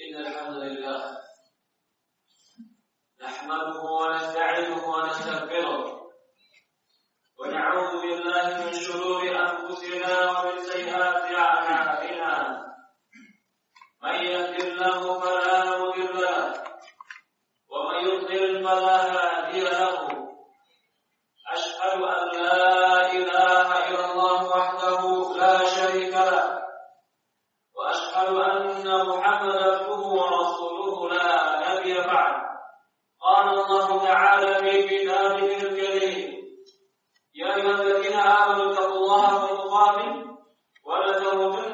إن الحمد لله نحمده ونستعينه ونستغفره ونعوذ بالله من شرور أنفسنا ومن سيئات أعمالنا. من يهد الله فلا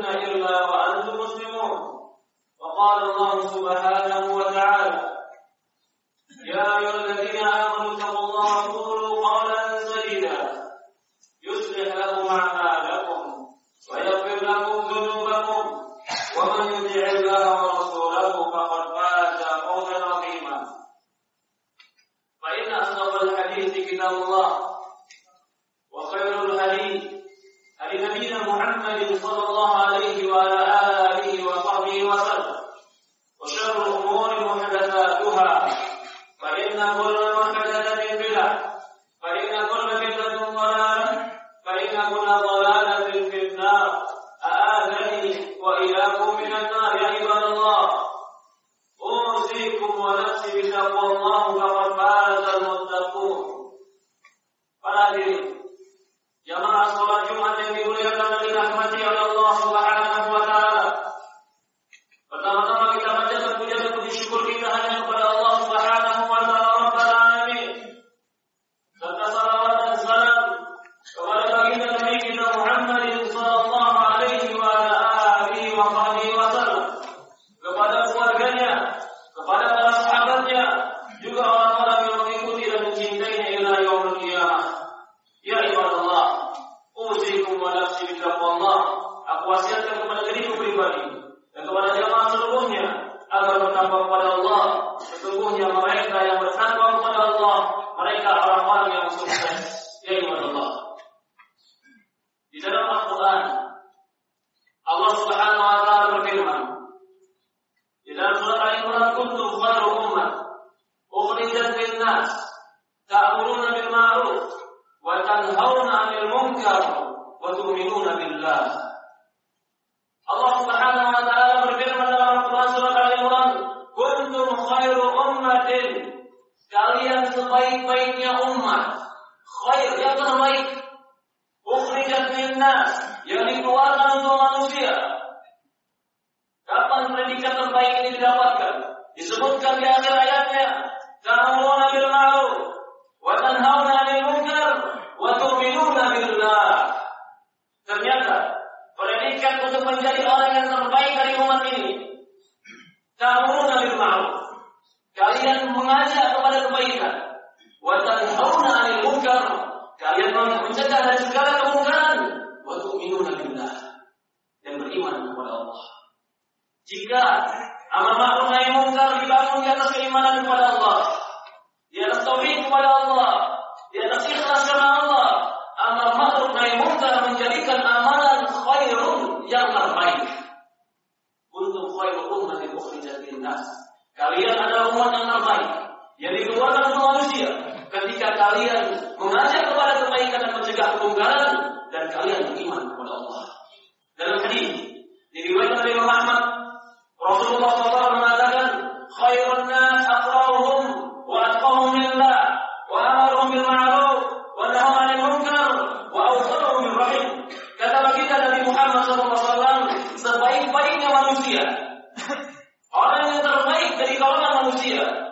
تموتن إلا وأنتم مسلمون. وقال الله سبحانه وتعالى يا أيها ummatin" Kalian sebaik-baiknya umat, khair yang terbaik. Ukhrijat linnas, yang dikeluarkan untuk manusia. Kapan predikat terbaik ini didapatkan? Disebutkan di akhir ayatnya, "Ta'muruna bil ma'ruf wa tanhauna 'anil munkar wa tu'minuna billah." Ternyata predikat untuk menjadi orang yang terbaik dari umat ini. Ta'muruna bil ma'ruf. Kalian mengajak kepada kebaikan. Wa tanhauna 'anil munkar. Kalian mencegah dari segala kemungkaran. Wa tu'minuna billah. Dan beriman kepada Allah. Jika amar ma'ruf nahi munkar dibangun di atas keimanan kepada Allah, di atas tauhid kepada Allah, di atas ikhlas karena Allah, amar ma'ruf nahi munkar menjadikan amalan khairun yang terbaik. Untuk khairu ummatin ukhrijat linnas. Kalian adalah umat yang terbaik yang dikeluarkan untuk manusia ketika kalian mengajak kepada kebaikan dan mencegah kemungkaran dan kalian beriman kepada Allah. Dalam hadis diriwayatkan oleh Imam Ahmad Rasulullah SAW mengatakan khairun nas aqra'uhum wa atqahum lillah wa amaruhum bil ma'ruf wa nahum 'anil munkar wa awsaluhum bil rahim. Kata baginda Nabi Muhammad SAW sebaik-baiknya manusia Medina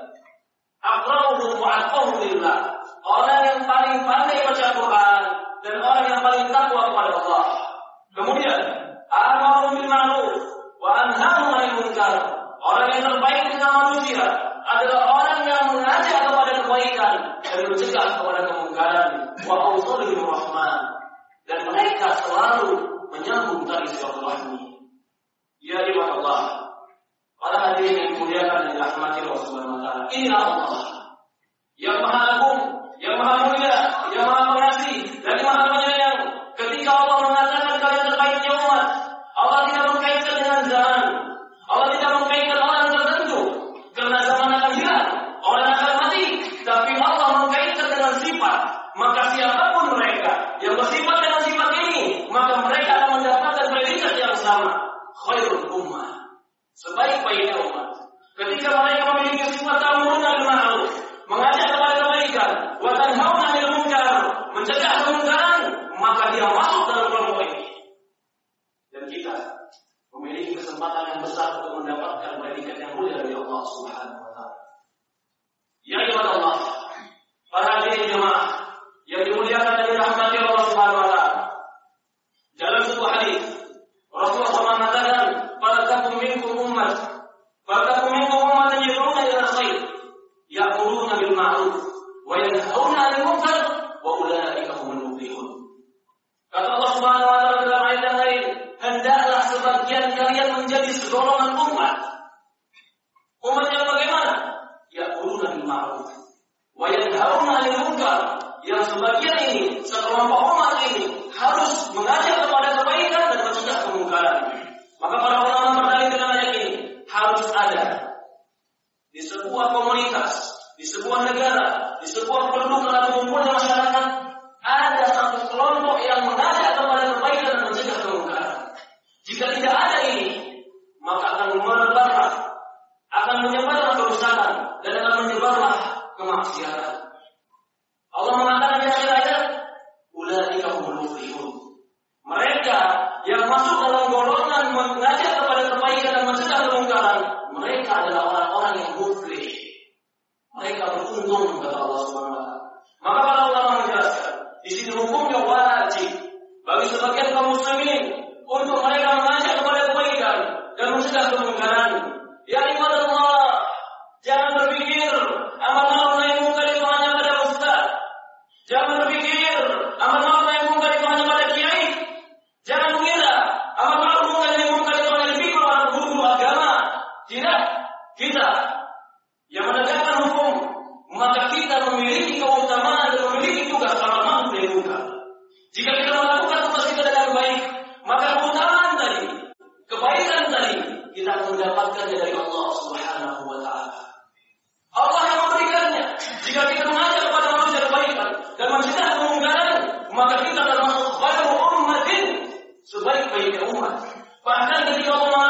di sebuah komunitas, di sebuah negara, di sebuah penduduk dalam kumpulan masyarakat ada satu kelompok yang mengajak kepada kebaikan dan mencegah kemungkaran. Jika tidak ada ini, maka akan merebaklah, akan menyebarlah kerusakan dan akan menyebarlah kemaksiatan. Allah mengatakan di akhir ayat, "Ulaika humul Mereka yang masuk dalam golongan mengajak kepada kebaikan dan mencegah kemungkaran, mereka adalah orang-orang yang muflih. Mereka beruntung kepada Allah Subhanahu wa Taala. Maka para ulama menjelaskan, di sini hukumnya wajib bagi sebagian kaum muslimin untuk mereka mengajak kepada kebaikan dan mencegah kemungkaran. Yang mana 晚上可以抽吗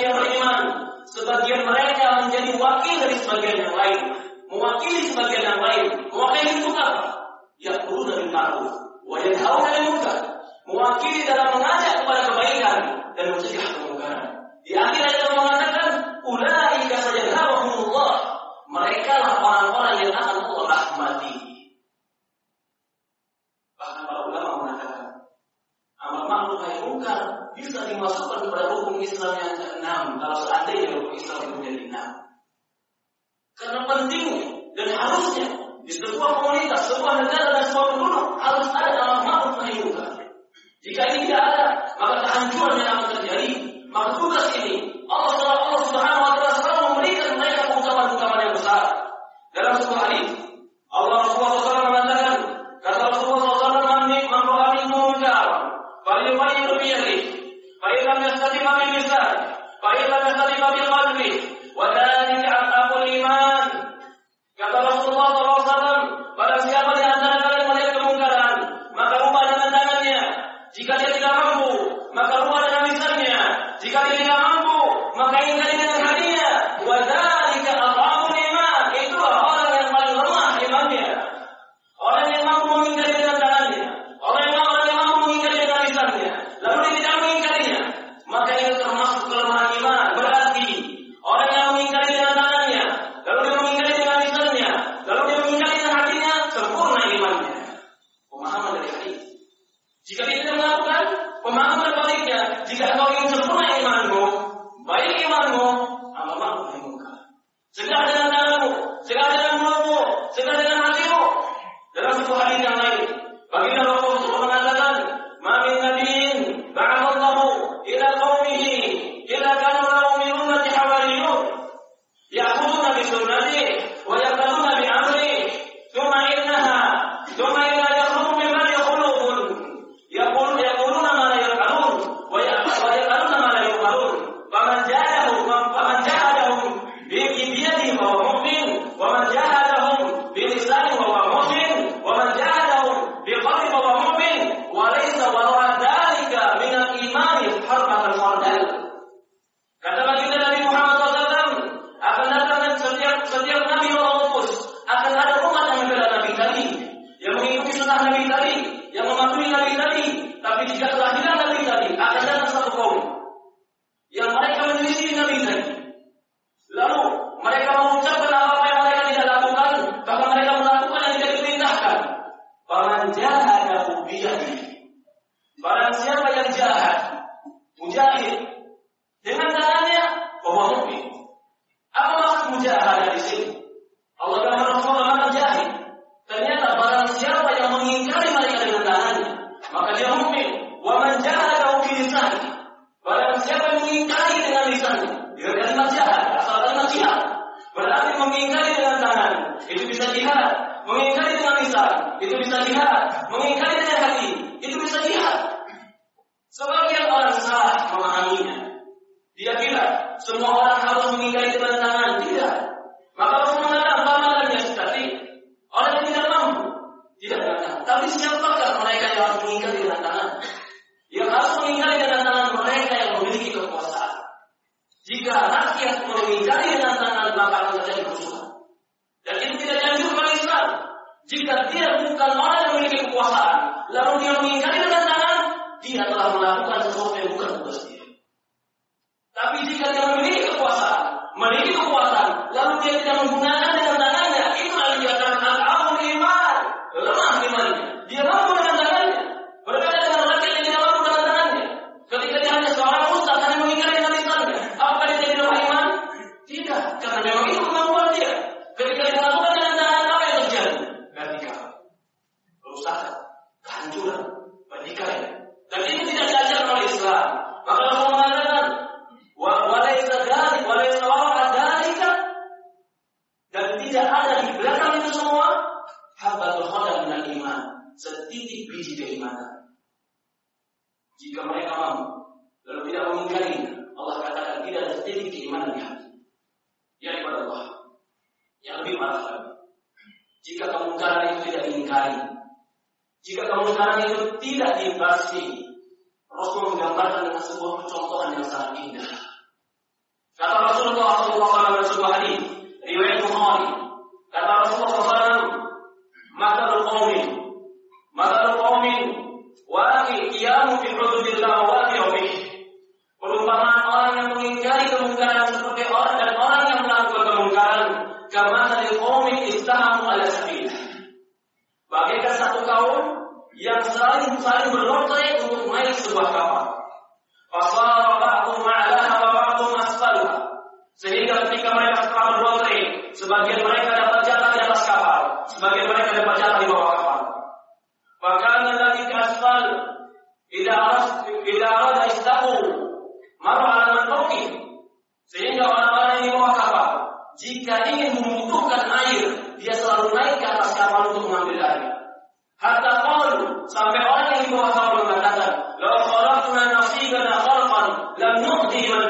sebagian beriman, sebagian mereka menjadi wakil dari sebagian yang lain, mewakili sebagian yang lain, mewakili untuk apa? Ya perlu dari ma'ruf, wajah tahu dari muka, mewakili dalam mengajak kepada kebaikan dan mencegah kemungkaran. Di akhir ayat Allah mengatakan, "Ulaika Allah, Mereka lah orang-orang yang akan Allah rahmati. Bahkan para ulama mengatakan, amal ma'ruf yang muka bisa dimasukkan kepada hukum Islam yang maka kehancuran yang akan terjadi Dia bilang semua orang harus mengingkari teman Jika kemungkaran itu tidak dibasi, Rasul menggambarkan dengan sebuah percontohan yang sangat indah. Kata Rasulullah SAW dalam sebuah hadis riwayat Bukhari, kata Rasulullah SAW, maka berkomin, maka berkomin, waki kiamu fi hududillah waki Perumpamaan orang yang mengingkari kemungkaran seperti satu kaum yang saling saling berlontar untuk naik sebuah kapal. Fasara ba'dhum wa ba'du masfala. Sehingga ketika mereka setelah berlontar, sebagian mereka dapat jatah di atas kapal, sebagian mereka dapat jatah di bawah kapal. Bahkan nanti kasfal ila tidak ada tidak arada istaku, maru ala mantoki. Sehingga orang-orang di bawah kapal, jika ingin membutuhkan air, dia selalu naik ke atas kapal untuk mengambil air. Hatta qalu sampai orang yang di mengatakan, "La kharaqna nasibana kharqan lam nuqdi man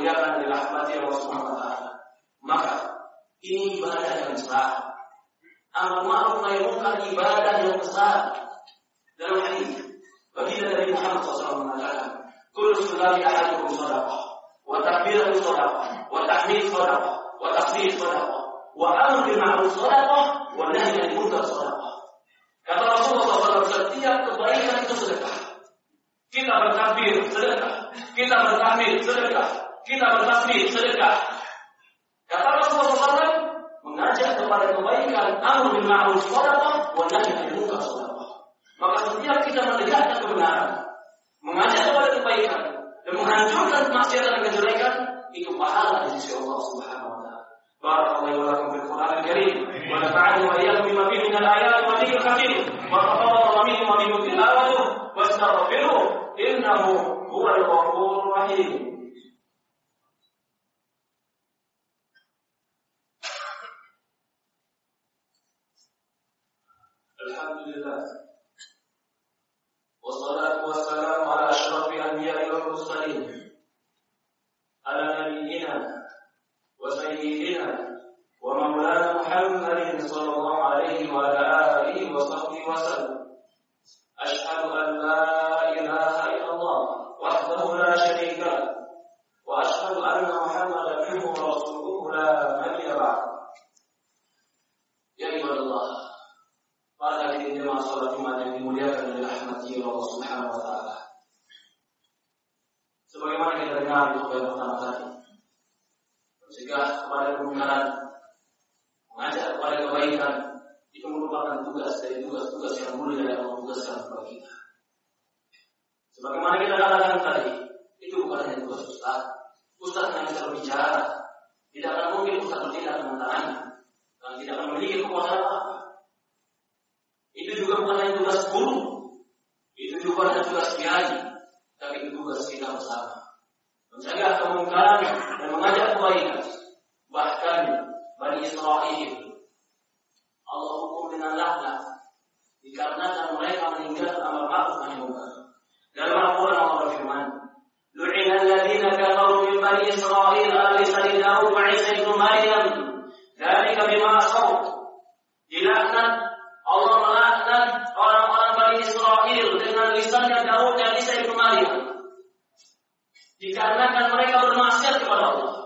dimuliakan oleh rahmati Allah Subhanahu wa taala. Maka ini ibadah yang besar. Amar ma'ruf nahi munkar ibadah yang besar. Dalam hadis bagi dari Muhammad SAW mengatakan, "Kullu sulami ahadukum shadaqah, wa takbiratu shadaqah, wa tahmid shadaqah, wa tasbih shadaqah, wa amru bil ma'ruf shadaqah, wa nahi 'anil munkar shadaqah." Kata Rasulullah SAW, setiap kebaikan itu sedekah. Kita bertakbir sedekah, kita bertahmid sedekah, kita bertasbih, sedekah. Kata Rasulullah SAW mengajak kepada kebaikan amr bil ma'ruf sadaqah wa nahi anil munkar. Maka setiap kita menegakkan kebenaran, mengajak kepada kebaikan dan menghancurkan kemaksiatan dan kejelekan itu pahala di sisi Allah Subhanahu wa taala. Barakallahu wa lakum fil Qur'an al-Karim wa nafa'ani wa iyyakum bima fihi min al-ayat wa dhikril hakim wa tafadhal minhu wa minhu tilawatuhu wastaghfiruh innahu huwal ghafurur rahim. الحمد لله والصلاة والسلام على أشرف أنبياء والمرسلين على نبينا وسيدنا ومولانا محمد bukan apa? Itu juga bukan hanya tugas guru, itu juga bukan tugas kiai, tapi itu tugas kita bersama. Menjaga kemungkaran dan mengajak kebaikan. Bahkan bagi Israel Allah hukum dengan laknat dikarenakan mereka meninggal amar ma'ruf nahi munkar. Dalam Al-Qur'an Allah berfirman, "Lu'ina alladziina kafaru min Bani Israil ala lisani Daud wa Isa ibn Maryam." Dzalika bima Dikarenakan mereka bermaksiat kepada Allah.